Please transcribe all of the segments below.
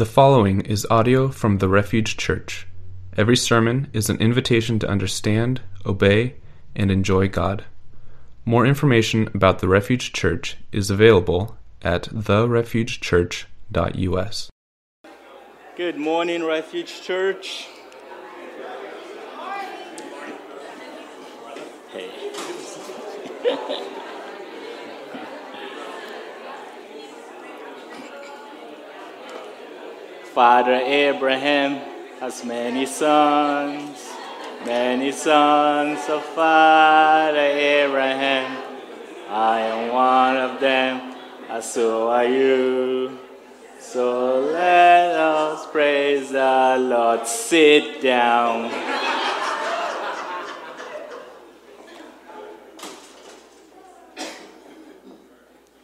The following is audio from the Refuge Church. Every sermon is an invitation to understand, obey, and enjoy God. More information about the Refuge Church is available at therefugechurch.us. Good morning, Refuge Church. Hey. Father Abraham has many sons, many sons of Father Abraham. I am one of them, and so are you. So let us praise the Lord. Sit down.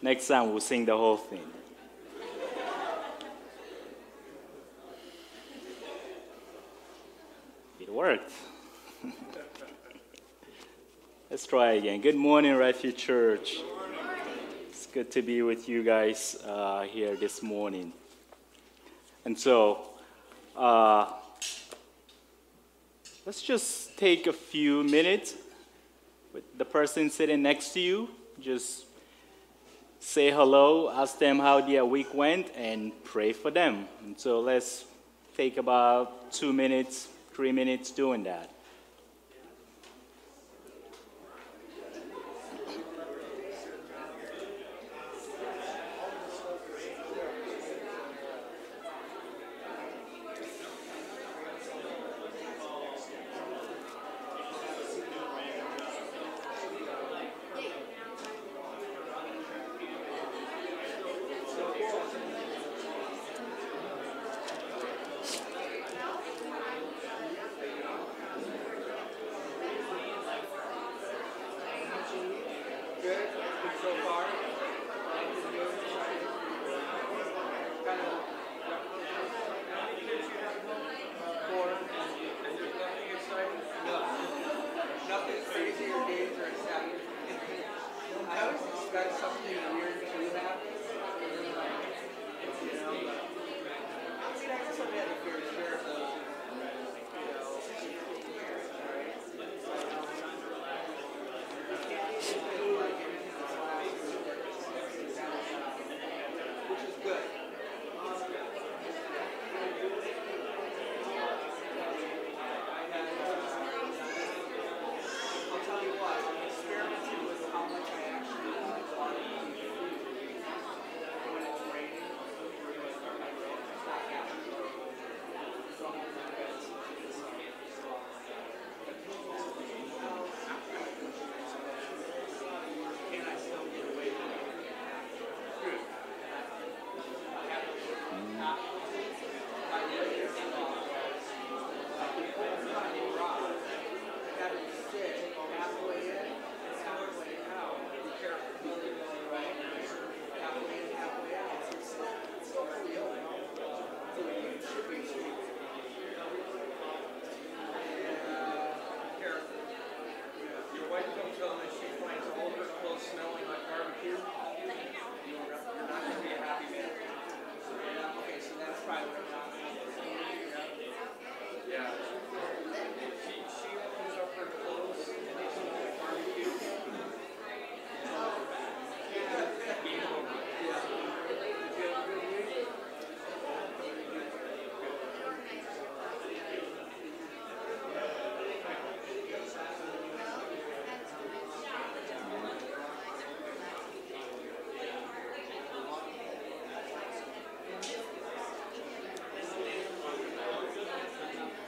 Next time we'll sing the whole thing. Worked. Let's try again. Good morning, Refuge Church. It's good to be with you guys uh, here this morning. And so, uh, let's just take a few minutes with the person sitting next to you. Just say hello, ask them how their week went, and pray for them. And so, let's take about two minutes, three minutes doing that.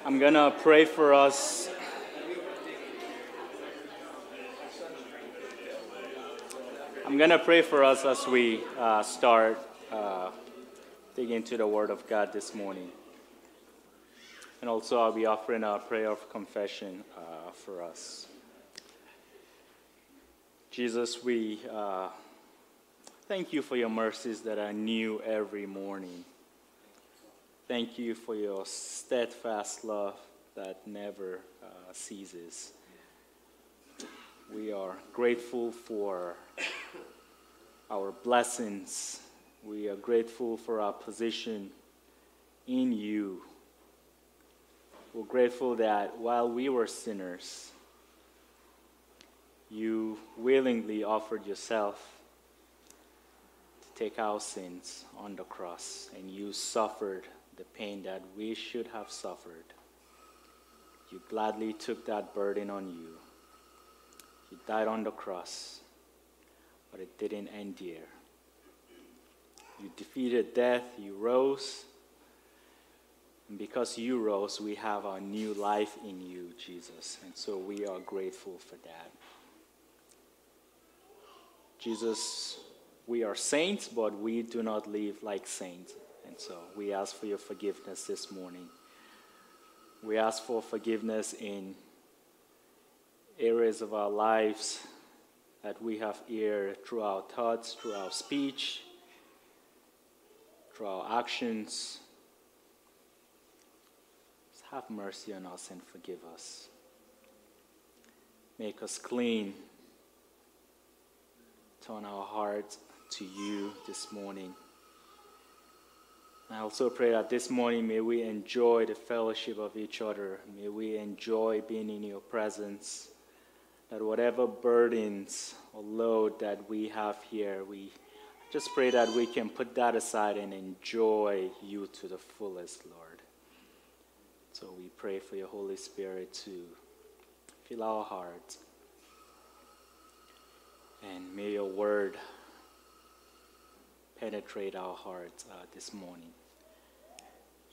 I'm going to pray for us. I'm going to pray for us as we uh, start uh, digging into the Word of God this morning. And also, I'll be offering a prayer of confession uh, for us. Jesus, we uh, thank you for your mercies that are new every morning. Thank you for your steadfast love that never uh, ceases. We are grateful for our blessings. We are grateful for our position in you. We're grateful that while we were sinners, you willingly offered yourself to take our sins on the cross, and you suffered the pain that we should have suffered. You gladly took that burden on you. You died on the cross, but it didn't end there. You defeated death, you rose. And because you rose, we have our new life in you, Jesus. And so we are grateful for that. Jesus, we are saints, but we do not live like saints. And so we ask for your forgiveness this morning. We ask for forgiveness in areas of our lives that we have erred through our thoughts, through our speech, through our actions. Just have mercy on us and forgive us. Make us clean. Turn our hearts to you this morning. I also pray that this morning may we enjoy the fellowship of each other. May we enjoy being in your presence. That whatever burdens or load that we have here, we just pray that we can put that aside and enjoy you to the fullest, Lord. So we pray for your Holy Spirit to fill our hearts. And may your word penetrate our hearts uh, this morning.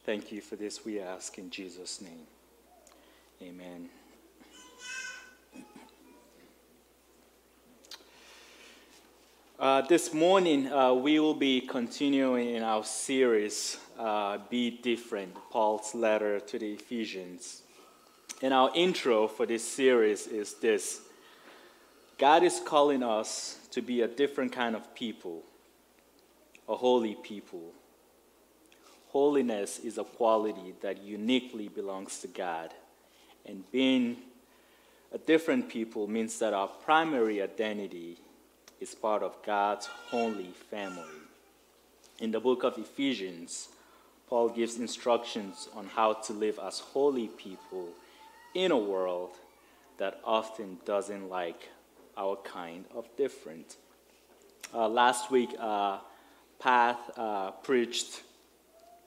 Thank you for this, we ask in Jesus' name. Amen. Uh, this morning, uh, we will be continuing in our series, uh, Be Different, Paul's letter to the Ephesians. And our intro for this series is this God is calling us to be a different kind of people, a holy people. Holiness is a quality that uniquely belongs to God. And being a different people means that our primary identity is part of God's holy family. In the book of Ephesians, Paul gives instructions on how to live as holy people in a world that often doesn't like our kind of different. Uh, last week, uh, Pat uh, preached,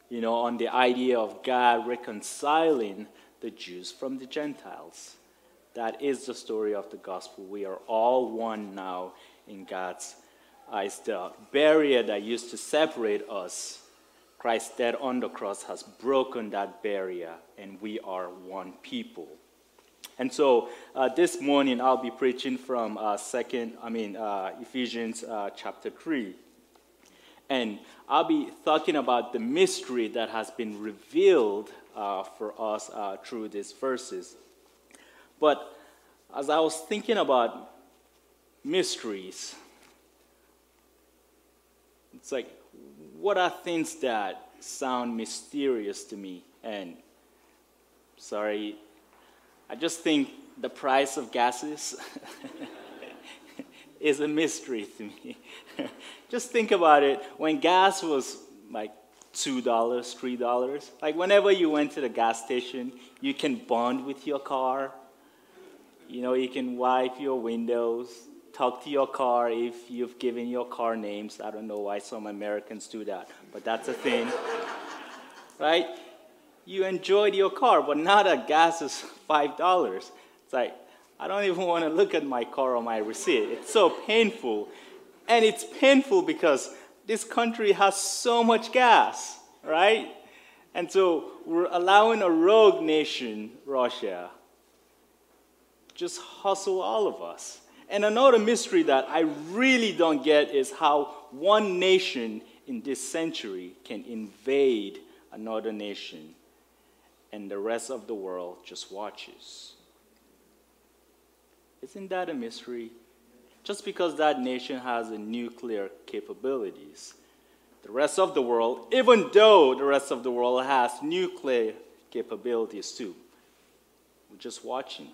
you know, on the idea of God reconciling the Jews from the Gentiles. That is the story of the gospel. We are all one now in God's eyes. The barrier that used to separate us, Christ's death on the cross has broken that barrier, and we are one people. And so uh, this morning I'll be preaching from uh, second, I mean uh, Ephesians uh, chapter three, and I'll be talking about the mystery that has been revealed uh, for us uh, through these verses. But as I was thinking about mysteries. It's like, what are things that sound mysterious to me? And sorry, I just think the price of gases is a mystery to me. just think about it. When gas was like $2, $3, like whenever you went to the gas station, you can bond with your car. You know, you can wipe your windows, talk to your car if you've given your car names. I don't know why some Americans do that, but that's a thing. right? You enjoyed your car, but now that gas is $5, it's like, I don't even want to look at my car or my receipt. It's so painful. And it's painful because this country has so much gas, right? And so we're allowing a rogue nation, Russia, just hustle all of us. And another mystery that I really don't get is how one nation in this century can invade another nation and the rest of the world just watches. Isn't that a mystery? Just because that nation has nuclear capabilities, the rest of the world, even though the rest of the world has nuclear capabilities too, we're just watching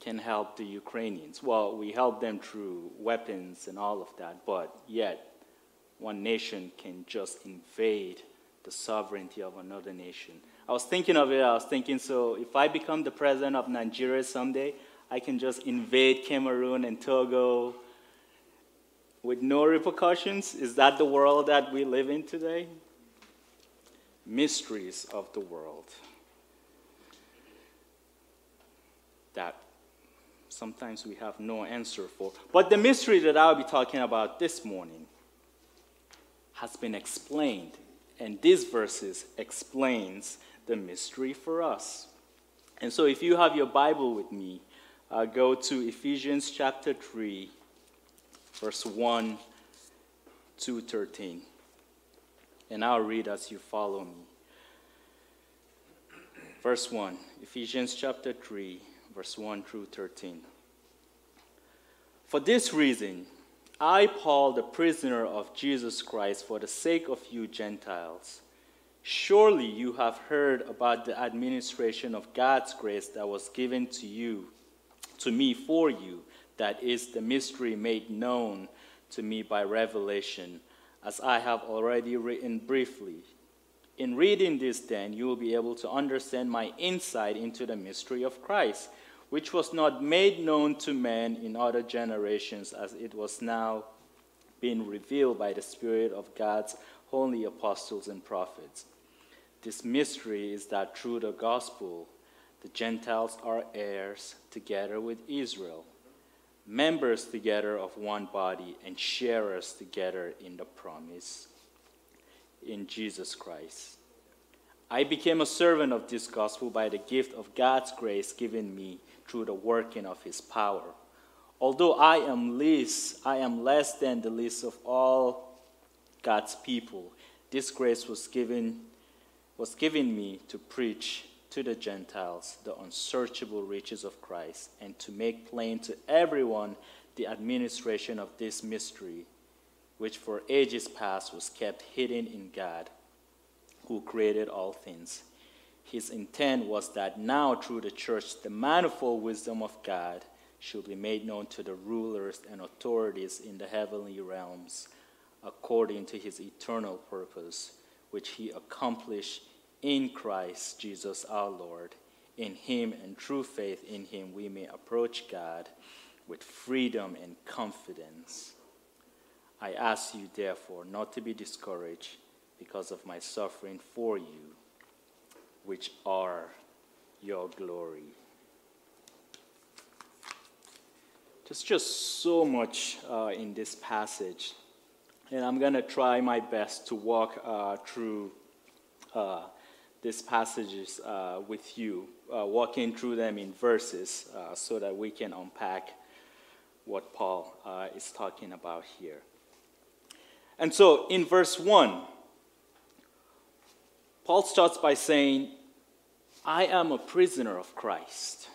can help the Ukrainians. Well, we help them through weapons and all of that, but yet one nation can just invade the sovereignty of another nation. I was thinking of it, I was thinking, so if I become the president of Nigeria someday, I can just invade Cameroon and Togo with no repercussions? Is that the world that we live in today? Mysteries of the world that sometimes we have no answer for. But the mystery that I'll be talking about this morning has been explained, and these verses explains the mystery for us. And so if you have your Bible with me, uh, go to Ephesians chapter 3, verse 1 to 13. And I'll read as you follow me. Verse 1, Ephesians chapter 3, verse 1 through 13. For this reason, I, Paul, the prisoner of Jesus Christ, for the sake of you Gentiles, surely you have heard about the administration of God's grace that was given to you, to me for you, that is the mystery made known to me by revelation, as I have already written briefly. In reading this, then, you will be able to understand my insight into the mystery of Christ which was not made known to men in other generations, as it was now being revealed by the Spirit of God's holy apostles and prophets. This mystery is that through the gospel, the Gentiles are heirs together with Israel, members together of one body, and sharers together in the promise in Jesus Christ. I became a servant of this gospel by the gift of God's grace given me through the working of his power. Although I am least, I am less than the least of all God's people. This grace was given was given me to preach to the Gentiles the unsearchable riches of Christ and to make plain to everyone the administration of this mystery, which for ages past was kept hidden in God, who created all things. His intent was that now, through the church, the manifold wisdom of God should be made known to the rulers and authorities in the heavenly realms, according to his eternal purpose, which he accomplished in Christ Jesus our Lord. In him and true faith in him, we may approach God with freedom and confidence. I ask you, therefore, not to be discouraged because of my suffering for you which are your glory. There's just so much uh, in this passage, and I'm going to try my best to walk uh, through uh, these passages uh, with you, uh, walking through them in verses uh, so that we can unpack what Paul is talking about here. And so in verse 1, Paul starts by saying, I am a prisoner of Christ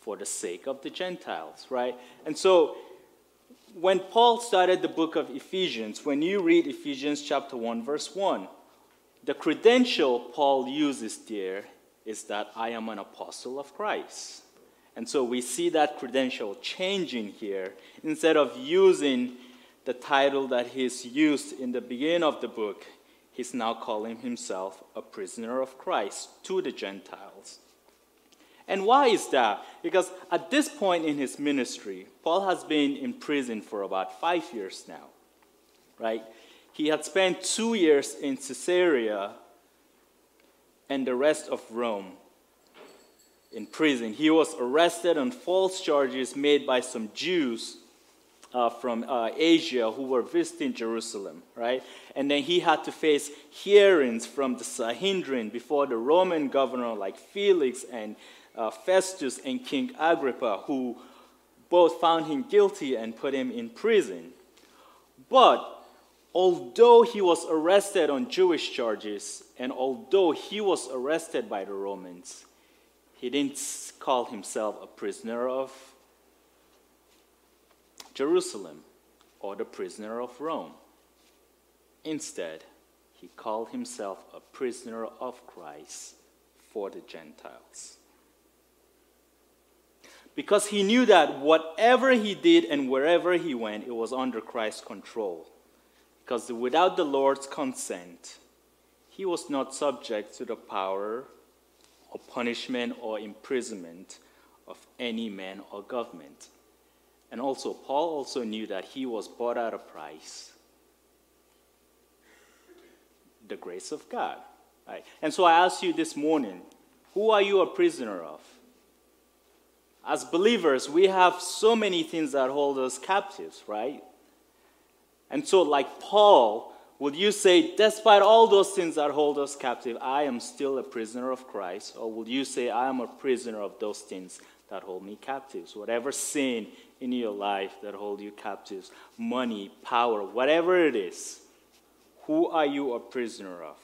for the sake of the Gentiles, right? And so when Paul started the book of Ephesians, when you read Ephesians chapter 1, verse 1, the credential Paul uses there is that I am an apostle of Christ. And so we see that credential changing here. Instead of using the title that he's used in the beginning of the book, he's now calling himself a prisoner of Christ to the Gentiles. And why is that? Because at this point in his ministry, Paul has been in prison for about five years now, right? He had spent two years in Caesarea and the rest of Rome in prison. He was arrested on false charges made by some Jews uh, from uh, Asia who were visiting Jerusalem, right? And then he had to face hearings from the Sanhedrin before the Roman governor like Felix and uh, Festus and King Agrippa, who both found him guilty and put him in prison. But although he was arrested on Jewish charges, and although he was arrested by the Romans, he didn't call himself a prisoner of Jerusalem or the prisoner of Rome. Instead, he called himself a prisoner of Christ for the Gentiles. Because he knew that whatever he did and wherever he went, it was under Christ's control. Because without the Lord's consent, he was not subject to the power or punishment or imprisonment of any man or government. And also, Paul also knew that he was bought at a price the grace of God. Right? And so I ask you this morning who are you a prisoner of? As believers, we have so many things that hold us captives, right? And so, like Paul, would you say, despite all those things that hold us captive, I am still a prisoner of Christ? Or would you say, I am a prisoner of those things that hold me captives? Whatever sin in your life that hold you captives, money, power, whatever it is, who are you a prisoner of?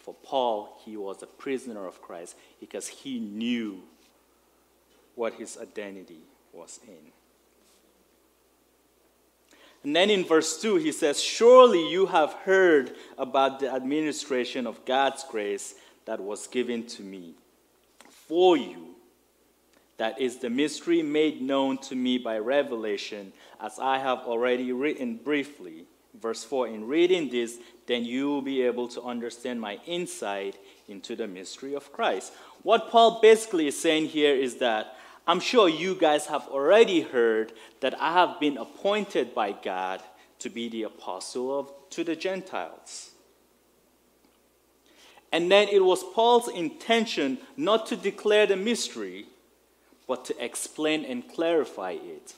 For Paul, he was a prisoner of Christ because he knew what his identity was in. And then in verse 2, he says, Surely you have heard about the administration of God's grace that was given to me for you. That is the mystery made known to me by revelation, as I have already written briefly. Verse 4 In reading this, then you will be able to understand my insight into the mystery of Christ. What Paul basically is saying here is that I'm sure you guys have already heard that I have been appointed by God to be the apostle of, to the Gentiles. And then it was Paul's intention not to declare the mystery, but to explain and clarify it.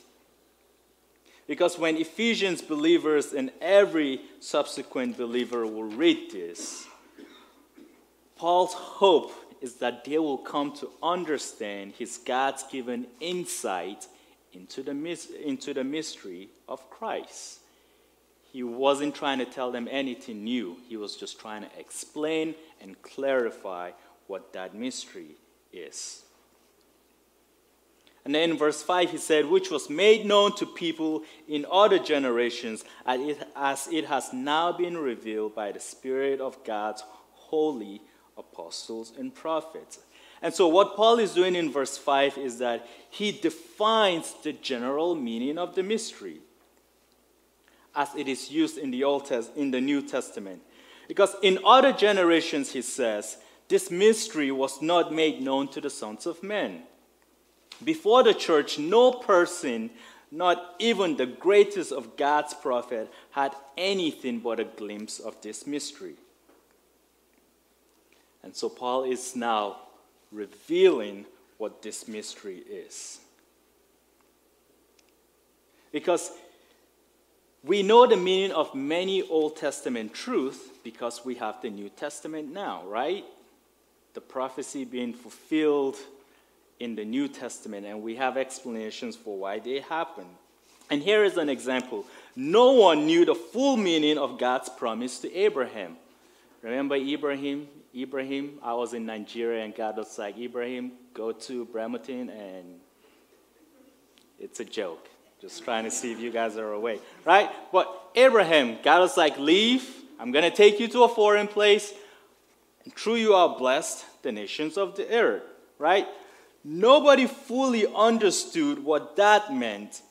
Because when Ephesians believers and every subsequent believer will read this, Paul's hope is that they will come to understand his God's given insight into the, into the mystery of Christ. He wasn't trying to tell them anything new, he was just trying to explain and clarify what that mystery is. And then in verse 5, he said, which was made known to people in other generations, as it has now been revealed by the Spirit of God's holy apostles, and prophets. And so, what Paul is doing in verse 5 is that he defines the general meaning of the mystery as it is used in the, Old Test- in the New Testament. Because in other generations, he says, this mystery was not made known to the sons of men. Before the church, no person, not even the greatest of God's prophet, had anything but a glimpse of this mystery. And so Paul is now revealing what this mystery is. Because we know the meaning of many Old Testament truths because we have the New Testament now, right? The prophecy being fulfilled in the New Testament, and we have explanations for why they happen. And here is an example no one knew the full meaning of God's promise to Abraham. Remember Ibrahim? Ibrahim, I was in Nigeria and God was like, Ibrahim, go to Bremerton and it's a joke. Just trying to see if you guys are awake, right? But Abraham, God was like, leave. I'm going to take you to a foreign place. And through you are blessed the nations of the earth, right? Nobody fully understood what that meant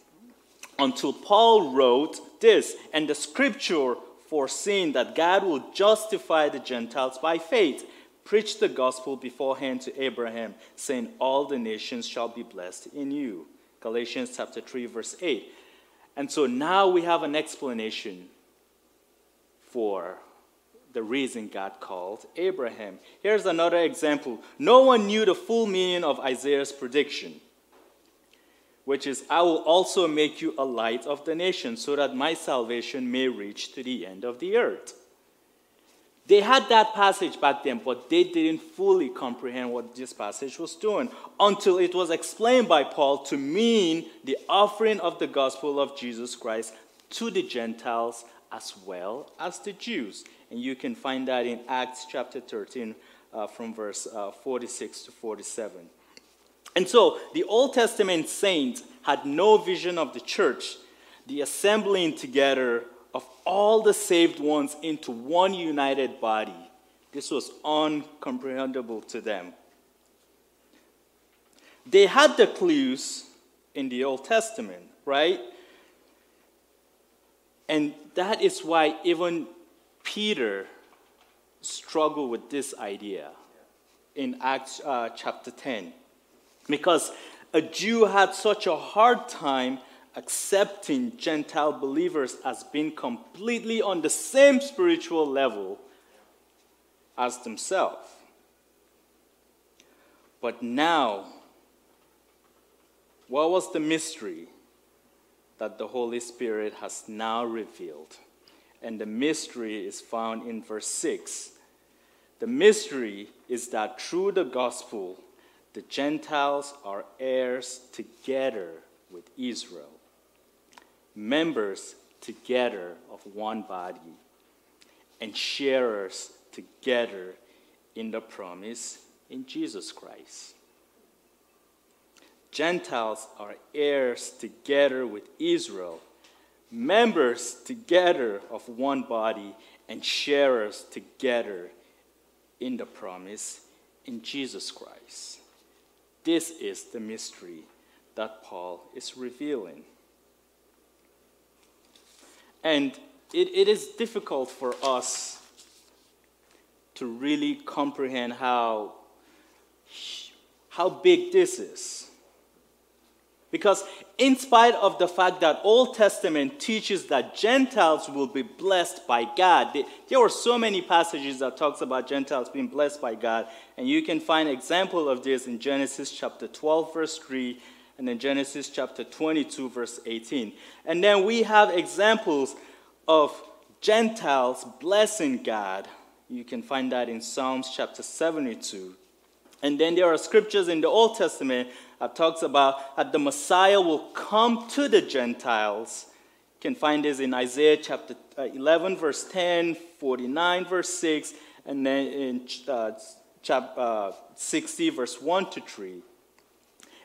until Paul wrote this. And the scripture foreseeing that God will justify the Gentiles by faith, preached the gospel beforehand to Abraham, saying, All the nations shall be blessed in you. Galatians chapter 3, verse 8. And so now we have an explanation for the reason God called Abraham. Here's another example. No one knew the full meaning of Isaiah's prediction which is, I will also make you a light of the nations, so that my salvation may reach to the end of the earth. They had that passage back then, but they didn't fully comprehend what this passage was doing until it was explained by Paul to mean the offering of the gospel of Jesus Christ to the Gentiles as well as the Jews. And you can find that in Acts chapter 13 uh, from verse uh, 46 to 47. And so the Old Testament saints had no vision of the church, the assembling together of all the saved ones into one united body. This was uncomprehendable to them. They had the clues in the Old Testament, right? And that is why even Peter struggled with this idea in Acts uh, chapter 10 because a Jew had such a hard time accepting Gentile believers as being completely on the same spiritual level as themselves. But now, what was the mystery that the Holy Spirit has now revealed? And the mystery is found in verse 6. The mystery is that through the gospel, the Gentiles are heirs together with Israel, members together of one body, and sharers together in the promise in Jesus Christ. Gentiles are heirs together with Israel, members together of one body, and sharers together in the promise in Jesus Christ. This is the mystery that Paul is revealing. And it, it is difficult for us to really comprehend how, how big this is. Because, in spite of the fact that Old Testament teaches that Gentiles will be blessed by God, there are so many passages that talks about Gentiles being blessed by God, and you can find example of this in Genesis chapter 12, verse 3, and in Genesis chapter 22, verse 18. And then we have examples of Gentiles blessing God. You can find that in Psalms chapter 72. And then there are scriptures in the Old Testament that talks about that the Messiah will come to the Gentiles. You can find this in Isaiah chapter uh, 11, verse 10, 49, verse 6, and then in uh, chapter uh, 60, verse 1 to 3.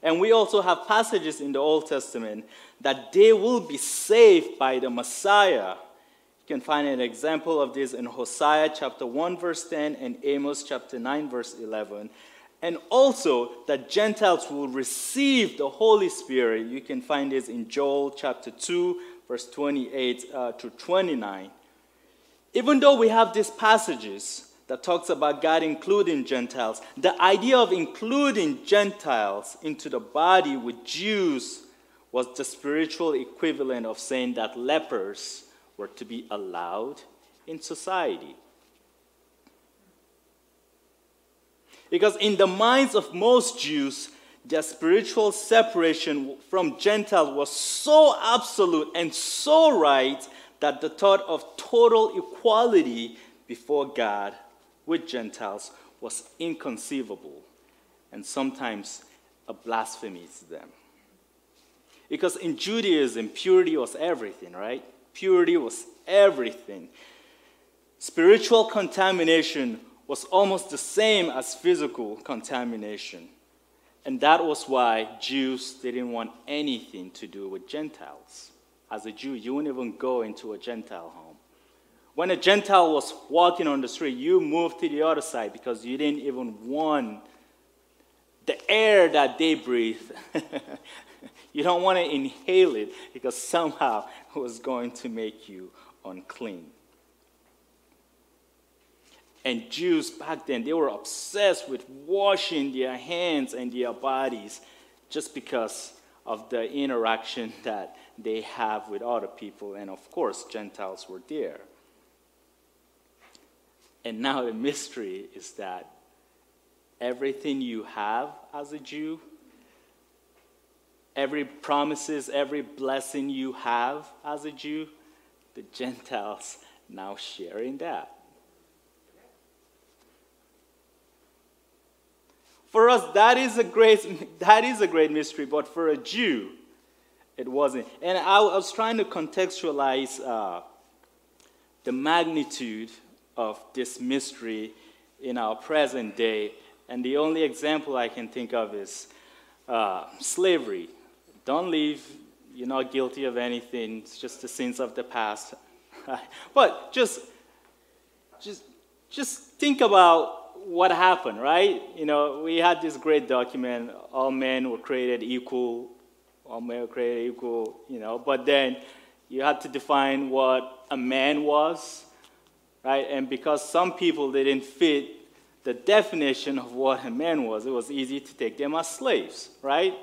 And we also have passages in the Old Testament that they will be saved by the Messiah. You can find an example of this in Hosea chapter 1, verse 10, and Amos chapter 9, verse 11 and also that Gentiles will receive the Holy Spirit. You can find this in Joel chapter 2, verse 28 uh, to 29. Even though we have these passages that talks about God including Gentiles, the idea of including Gentiles into the body with Jews was the spiritual equivalent of saying that lepers were to be allowed in society. Because in the minds of most Jews, their spiritual separation from Gentiles was so absolute and so right that the thought of total equality before God with Gentiles was inconceivable and sometimes a blasphemy to them. Because in Judaism, purity was everything, right? Purity was everything. Spiritual contamination was almost the same as physical contamination. And that was why Jews didn't want anything to do with Gentiles. As a Jew, you wouldn't even go into a Gentile home. When a Gentile was walking on the street, you moved to the other side because you didn't even want the air that they breathe. you don't want to inhale it because somehow it was going to make you unclean. And Jews back then, they were obsessed with washing their hands and their bodies just because of the interaction that they have with other people. And of course, Gentiles were there. And now the mystery is that everything you have as a Jew, every promises, every blessing you have as a Jew, the Gentiles now sharing that. For us, that is a great, that is a great mystery, but for a Jew, it wasn't. And I, was trying to contextualize uh, the magnitude of this mystery in our present day. And the only example I can think of is uh, slavery. Don't leave, you're not guilty of anything, it's just the sins of the past. but just, just, just think about what happened, right? You know, we had this great document, all men were created equal, all men were created equal, you know, but then you had to define what a man was, right? And because some people didn't fit the definition of what a man was, it was easy to take them as slaves, right?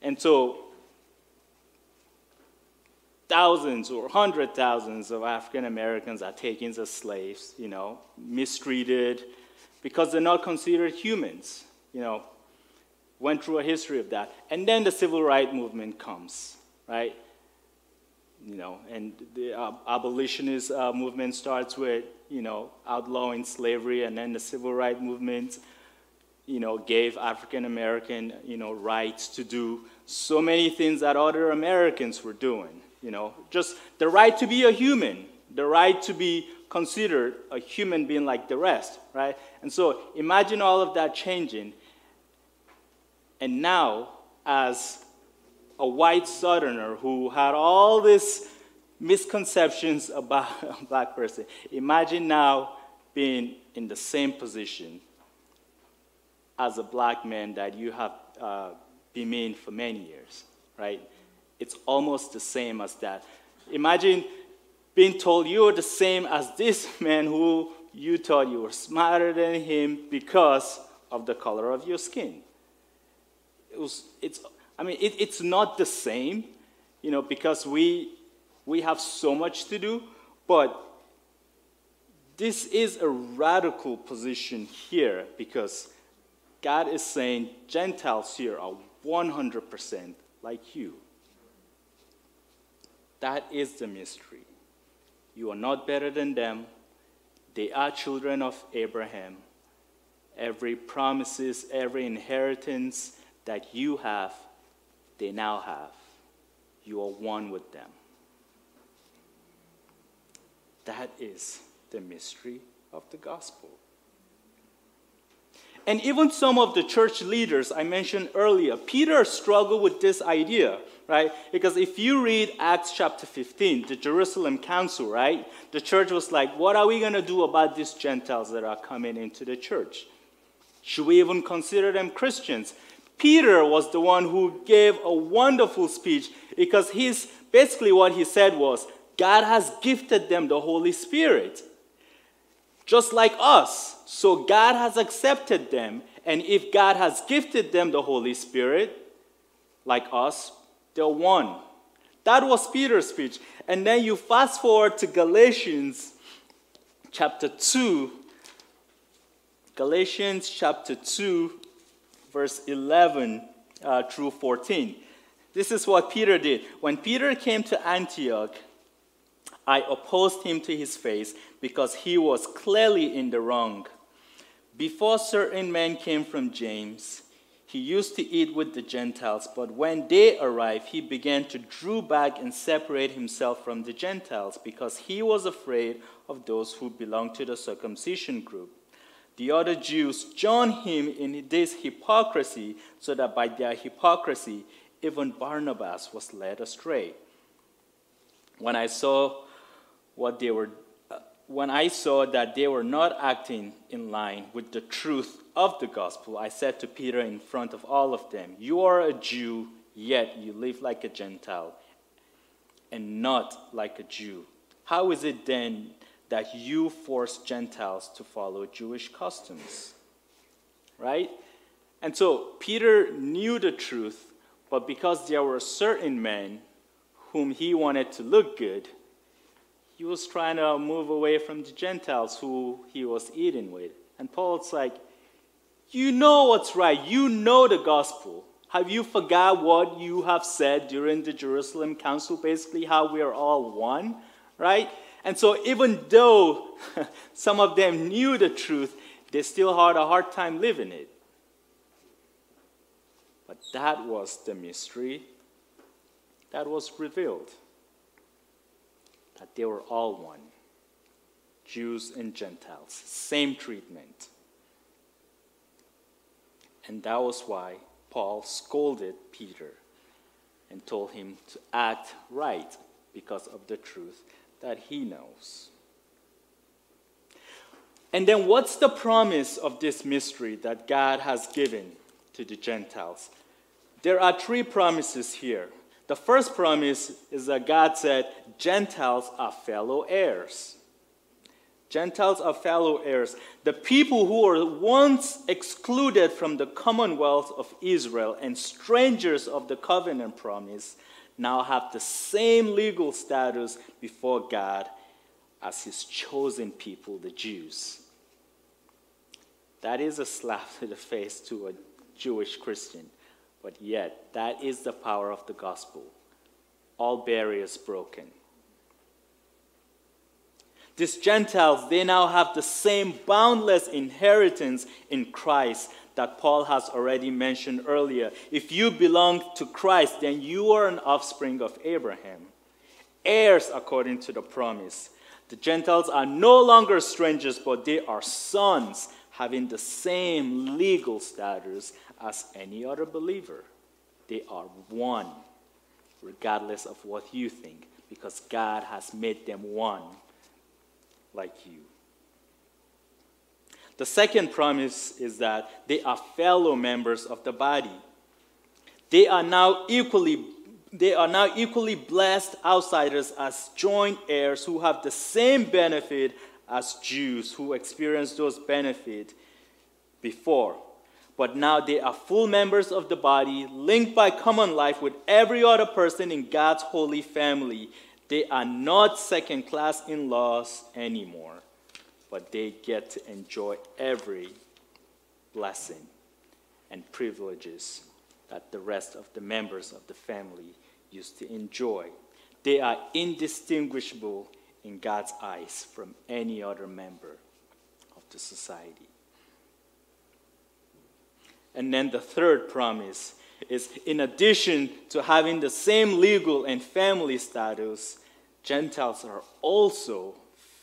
And so thousands or hundred thousands of African Americans are taken as slaves, you know, mistreated because they're not considered humans, you know. Went through a history of that. And then the civil rights movement comes, right? You know, and the uh, abolitionist uh, movement starts with, you know, outlawing slavery, and then the civil rights movement, you know, gave African American, you know, rights to do so many things that other Americans were doing you know, just the right to be a human, the right to be considered a human being like the rest, right? And so imagine all of that changing. And now, as a white southerner who had all these misconceptions about a black person, imagine now being in the same position as a black man that you have uh, been in for many years, right? It's almost the same as that. Imagine being told you're the same as this man who you thought you were smarter than him because of the color of your skin. It was, it's, I mean, it, it's not the same, you know, because we, we have so much to do, but this is a radical position here because God is saying Gentiles here are 100% like you. That is the mystery. You are not better than them. They are children of Abraham. Every promises, every inheritance that you have, they now have. You are one with them. That is the mystery of the gospel. And even some of the church leaders I mentioned earlier, Peter struggled with this idea, right? Because if you read Acts chapter 15, the Jerusalem council, right? The church was like, what are we going to do about these Gentiles that are coming into the church? Should we even consider them Christians? Peter was the one who gave a wonderful speech because he's basically what he said was, God has gifted them the Holy Spirit just like us. So God has accepted them. And if God has gifted them the Holy Spirit, like us, they're one. That was Peter's speech. And then you fast forward to Galatians chapter 2. Galatians chapter 2, verse 11 uh, through 14. This is what Peter did. When Peter came to Antioch, I opposed him to his face because he was clearly in the wrong. Before certain men came from James, he used to eat with the Gentiles, but when they arrived, he began to draw back and separate himself from the Gentiles because he was afraid of those who belonged to the circumcision group. The other Jews joined him in this hypocrisy, so that by their hypocrisy, even Barnabas was led astray. When I saw what they were when I saw that they were not acting in line with the truth of the gospel, I said to Peter in front of all of them, You are a Jew, yet you live like a Gentile and not like a Jew. How is it then that you force Gentiles to follow Jewish customs? Right? And so Peter knew the truth, but because there were certain men whom he wanted to look good, he was trying to move away from the Gentiles who he was eating with. And Paul's like, You know what's right. You know the gospel. Have you forgot what you have said during the Jerusalem Council? Basically, how we are all one, right? And so, even though some of them knew the truth, they still had a hard time living it. But that was the mystery that was revealed that they were all one Jews and Gentiles, same treatment. And that was why Paul scolded Peter and told him to act right because of the truth that he knows. And then, what's the promise of this mystery that God has given to the Gentiles? There are three promises here. The first promise is that God said Gentiles are fellow heirs. Gentiles are fellow heirs. The people who were once excluded from the commonwealth of Israel and strangers of the covenant promise now have the same legal status before God as his chosen people, the Jews. That is a slap to the face to a Jewish Christian, but yet that is the power of the gospel. All barriers broken. These Gentiles, they now have the same boundless inheritance in Christ that Paul has already mentioned earlier. If you belong to Christ, then you are an offspring of Abraham, heirs according to the promise. The Gentiles are no longer strangers, but they are sons, having the same legal status as any other believer. They are one, regardless of what you think, because God has made them one like you. The second promise is that they are fellow members of the body. They are now equally they are now equally blessed outsiders as joint heirs who have the same benefit as Jews who experienced those benefits before. But now they are full members of the body, linked by common life with every other person in God's holy family. They are not second class in laws anymore, but they get to enjoy every blessing and privileges that the rest of the members of the family used to enjoy. They are indistinguishable in God's eyes from any other member of the society. And then the third promise is in addition to having the same legal and family status, Gentiles are also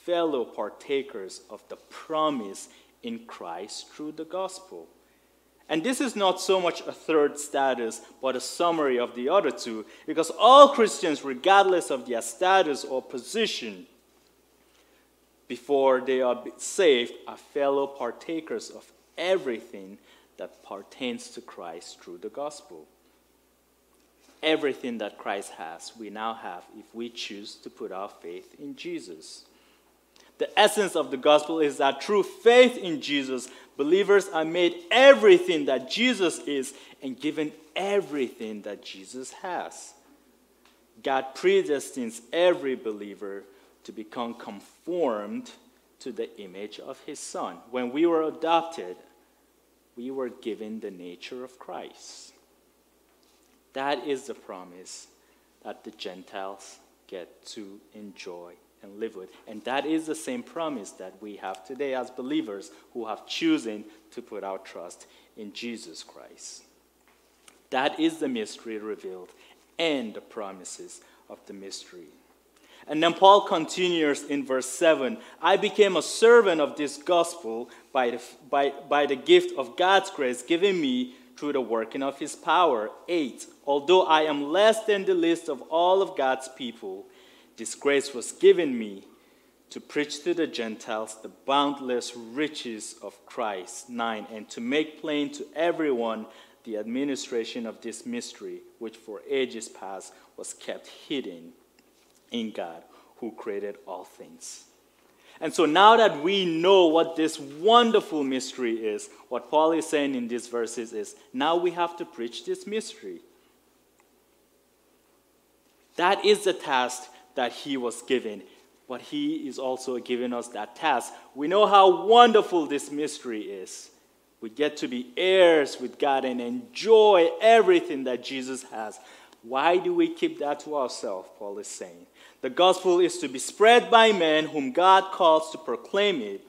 fellow partakers of the promise in Christ through the gospel. And this is not so much a third status, but a summary of the other two, because all Christians, regardless of their status or position, before they are saved, are fellow partakers of everything that pertains to Christ through the gospel. Everything that Christ has, we now have if we choose to put our faith in Jesus. The essence of the gospel is that through faith in Jesus, believers are made everything that Jesus is and given everything that Jesus has. God predestines every believer to become conformed to the image of his Son. When we were adopted we were given the nature of Christ. That is the promise that the Gentiles get to enjoy and live with. And that is the same promise that we have today as believers who have chosen to put our trust in Jesus Christ. That is the mystery revealed and the promises of the mystery. And then Paul continues in verse 7 I became a servant of this gospel by the, by, by the gift of God's grace given me through the working of his power. 8 Although I am less than the least of all of God's people, this grace was given me to preach to the Gentiles the boundless riches of Christ. 9 And to make plain to everyone the administration of this mystery, which for ages past was kept hidden in God who created all things. And so now that we know what this wonderful mystery is, what Paul is saying in these verses is now we have to preach this mystery. That is the task that he was given, but he is also giving us that task. We know how wonderful this mystery is. We get to be heirs with God and enjoy everything that Jesus has. Why do we keep that to ourselves? Paul is saying. The gospel is to be spread by men whom God calls to proclaim it.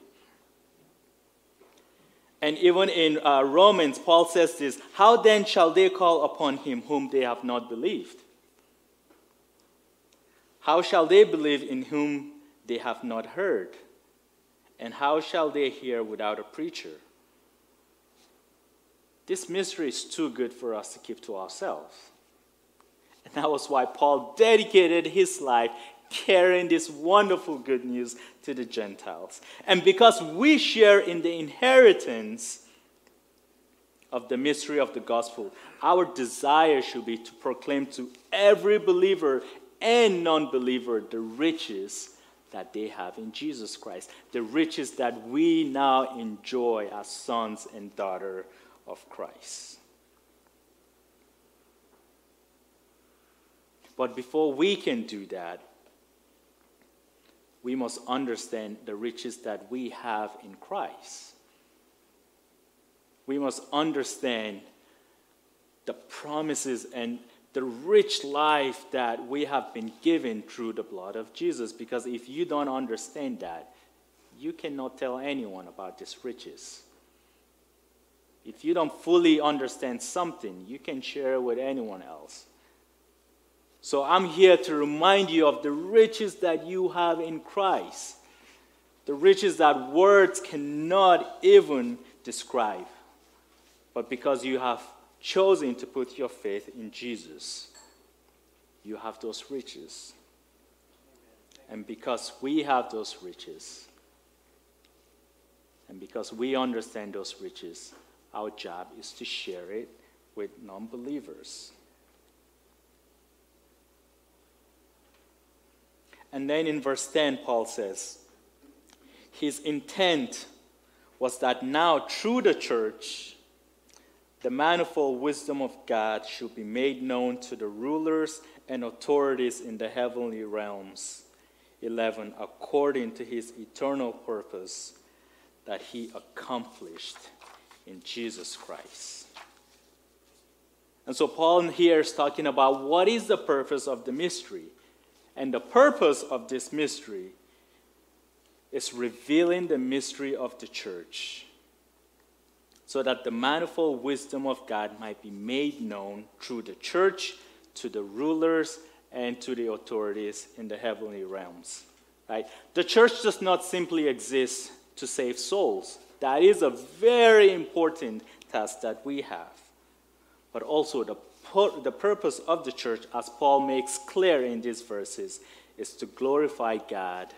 And even in uh, Romans, Paul says this How then shall they call upon him whom they have not believed? How shall they believe in whom they have not heard? And how shall they hear without a preacher? This mystery is too good for us to keep to ourselves. And that was why Paul dedicated his life carrying this wonderful good news to the Gentiles. And because we share in the inheritance of the mystery of the gospel, our desire should be to proclaim to every believer and non believer the riches that they have in Jesus Christ, the riches that we now enjoy as sons and daughters of Christ. But before we can do that, we must understand the riches that we have in Christ. We must understand the promises and the rich life that we have been given through the blood of Jesus. Because if you don't understand that, you cannot tell anyone about these riches. If you don't fully understand something, you can share it with anyone else. So I'm here to remind you of the riches that you have in Christ, the riches that words cannot even describe. But because you have chosen to put your faith in Jesus, you have those riches. And because we have those riches, and because we understand those riches, our job is to share it with non believers. And then in verse 10, Paul says, His intent was that now through the church, the manifold wisdom of God should be made known to the rulers and authorities in the heavenly realms. 11. According to his eternal purpose that he accomplished in Jesus Christ. And so Paul here is talking about what is the purpose of the mystery. And the purpose of this mystery is revealing the mystery of the church so that the manifold wisdom of God might be made known through the church to the rulers and to the authorities in the heavenly realms. Right? The church does not simply exist to save souls. That is a very important task that we have. But also the, the purpose of the church, as Paul makes clear in these verses, is to glorify God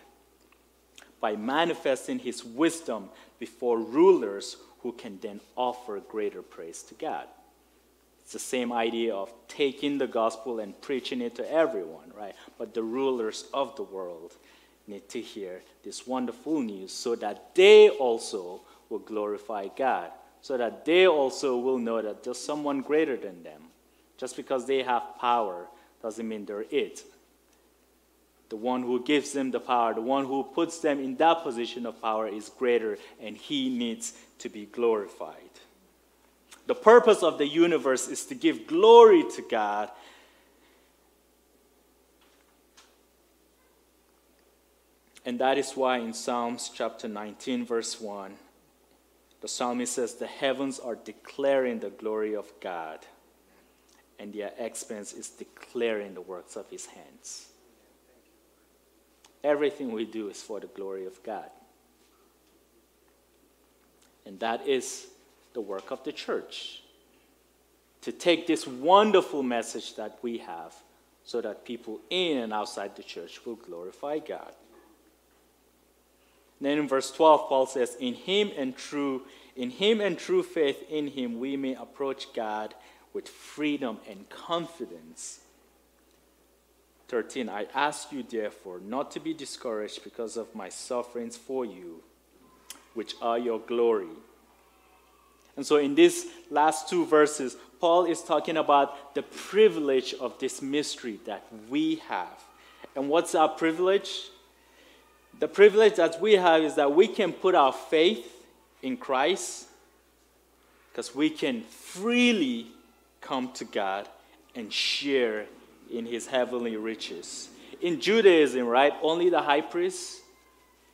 by manifesting his wisdom before rulers who can then offer greater praise to God. It's the same idea of taking the gospel and preaching it to everyone, right? But the rulers of the world need to hear this wonderful news so that they also will glorify God, so that they also will know that there's someone greater than them. Just because they have power doesn't mean they're it. The one who gives them the power, the one who puts them in that position of power is greater, and he needs to be glorified. The purpose of the universe is to give glory to God. And that is why in Psalms chapter 19, verse 1, the psalmist says, The heavens are declaring the glory of God, and their expanse is declaring the works of his hands. Everything we do is for the glory of God. And that is the work of the church to take this wonderful message that we have so that people in and outside the church will glorify God. Then in verse 12, Paul says, In him and true, in him and true faith in him, we may approach God with freedom and confidence. 13, I ask you, therefore, not to be discouraged because of my sufferings for you which are your glory. And so, in these last two verses, Paul is talking about the privilege of this mystery that we have. And what's our privilege? The privilege that we have is that we can put our faith in Christ because we can freely come to God and share in his heavenly riches. In Judaism, right, only the high priest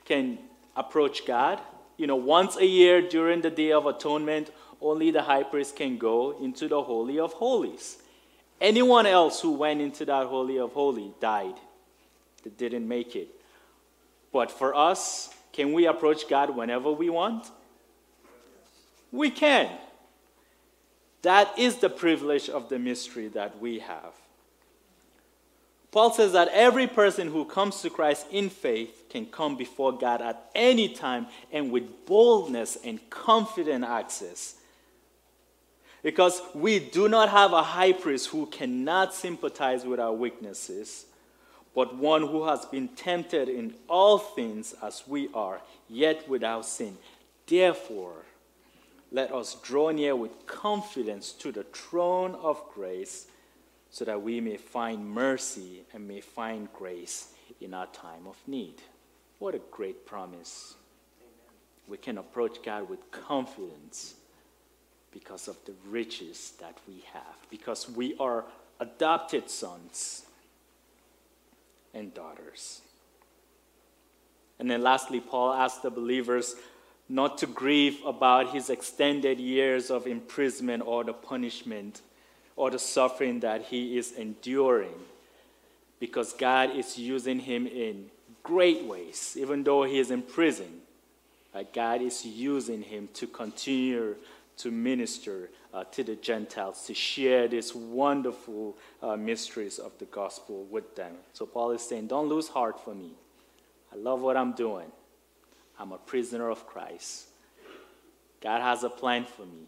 can approach God you know, once a year during the Day of Atonement, only the high priest can go into the Holy of Holies. Anyone else who went into that Holy of Holies died. They didn't make it. But for us, can we approach God whenever we want? We can. That is the privilege of the mystery that we have. Paul says that every person who comes to Christ in faith can come before God at any time and with boldness and confident access. Because we do not have a high priest who cannot sympathize with our weaknesses, but one who has been tempted in all things as we are, yet without sin. Therefore, let us draw near with confidence to the throne of grace so that we may find mercy and may find grace in our time of need. What a great promise. We can approach God with confidence because of the riches that we have, because we are adopted sons and daughters. And then lastly, Paul asked the believers not to grieve about his extended years of imprisonment or the punishment or the suffering that he is enduring because God is using him in great ways, even though he is in prison. God is using him to continue to minister uh, to the Gentiles, to share these wonderful uh, mysteries of the gospel with them. So Paul is saying, Don't lose heart for me. I love what I'm doing. I'm a prisoner of Christ. God has a plan for me.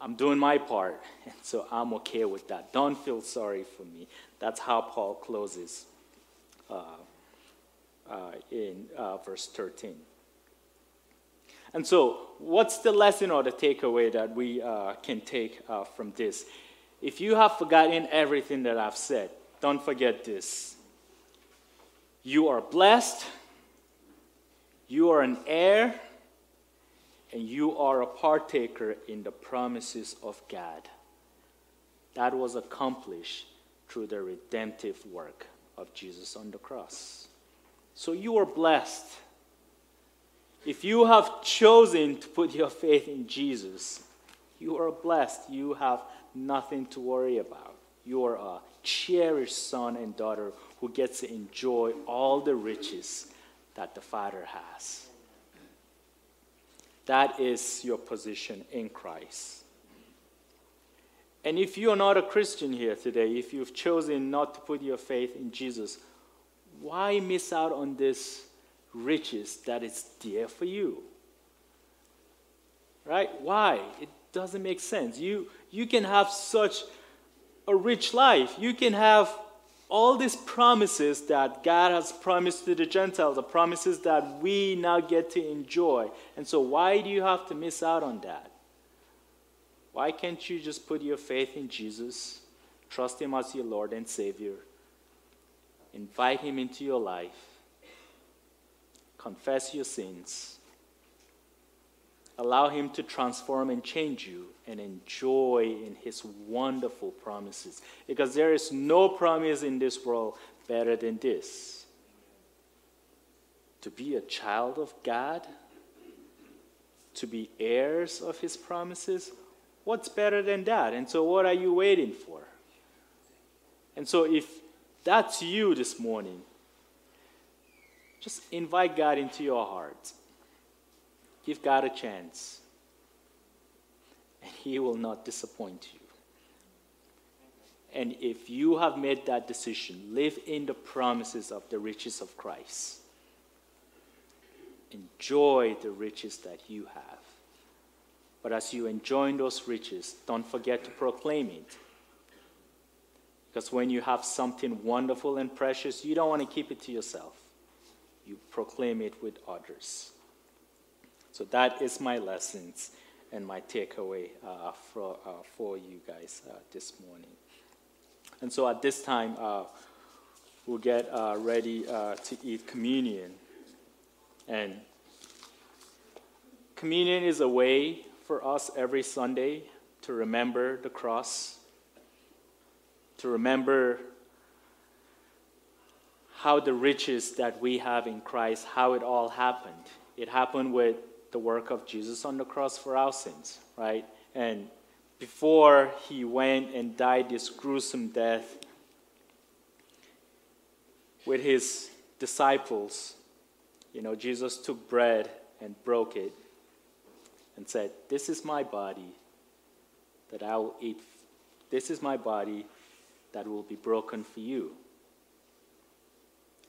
I'm doing my part, and so I'm okay with that. Don't feel sorry for me. That's how Paul closes uh, uh, in uh, verse 13. And so, what's the lesson or the takeaway that we uh, can take uh, from this? If you have forgotten everything that I've said, don't forget this. You are blessed, you are an heir, and you are a partaker in the promises of God. That was accomplished through the redemptive work of Jesus on the cross. So you are blessed. If you have chosen to put your faith in Jesus, you are blessed. You have nothing to worry about. You are a cherished son and daughter who gets to enjoy all the riches that the Father has. That is your position in Christ. And if you are not a Christian here today, if you've chosen not to put your faith in Jesus, why miss out on this riches that is dear for you? Right? Why? It doesn't make sense. You, you can have such a rich life. You can have all these promises that God has promised to the Gentiles, the promises that we now get to enjoy. And so, why do you have to miss out on that? Why can't you just put your faith in Jesus, trust Him as your Lord and Savior, invite Him into your life, confess your sins, allow Him to transform and change you, and enjoy in His wonderful promises? Because there is no promise in this world better than this. To be a child of God, to be heirs of His promises, what's better than that? And so, what are you waiting for? And so, if that's you this morning, just invite God into your heart. Give God a chance, and He will not disappoint you. And if you have made that decision, live in the promises of the riches of Christ. Enjoy the riches that you have. But as you enjoy those riches, don't forget to proclaim it. Because when you have something wonderful and precious, you don't want to keep it to yourself. You proclaim it with others. So that is my lessons and my takeaway uh, for, uh, for you guys uh, this morning. And so at this time, uh, we'll get uh, ready uh, to eat communion. And communion is a way for us every Sunday to remember the cross, to remember how the riches that we have in Christ, how it all happened. It happened with the work of Jesus on the cross for our sins, right? And before he went and died this gruesome death with his disciples, you know, Jesus took bread and broke it and said, This is my body that I will eat. This is my body that will be broken for you.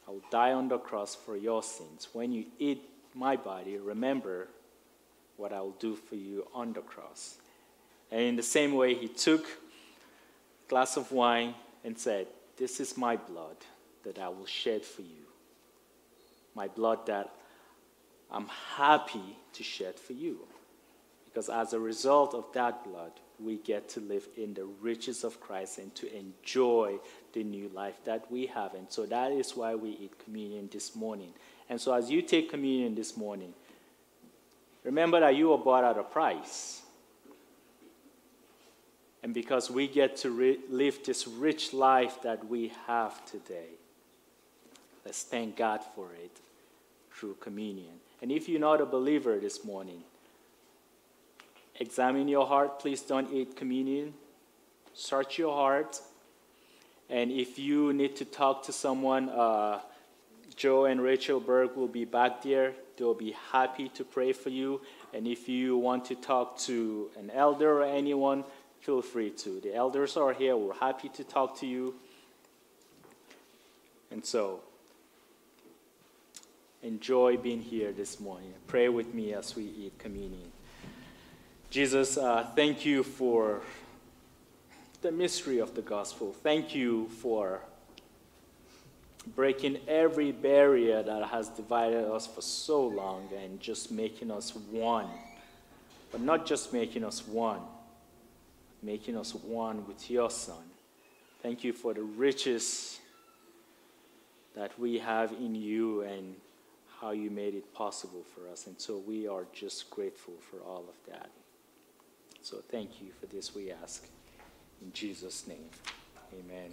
I will die on the cross for your sins. When you eat my body, remember what I will do for you on the cross. And in the same way, he took a glass of wine and said, This is my blood that I will shed for you. My blood that I'm happy to shed for you. Because as a result of that blood, we get to live in the riches of Christ and to enjoy the new life that we have. And so that is why we eat communion this morning. And so as you take communion this morning, remember that you were bought at a price. And because we get to live this rich life that we have today, let's thank God for it through communion. And if you're not a believer this morning, examine your heart. Please don't eat communion. Search your heart. And if you need to talk to someone, uh, Joe and Rachel Berg will be back there. They'll be happy to pray for you. And if you want to talk to an elder or anyone, feel free to. The elders are here. We're happy to talk to you. And so, enjoy being here this morning. Pray with me as we eat communion. Jesus, uh, thank you for the mystery of the gospel. Thank you for breaking every barrier that has divided us for so long and just making us one. But not just making us one, making us one with your Son. Thank you for the riches that we have in you and how you made it possible for us. And so we are just grateful for all of that. So thank you for this, we ask. In Jesus' name, amen.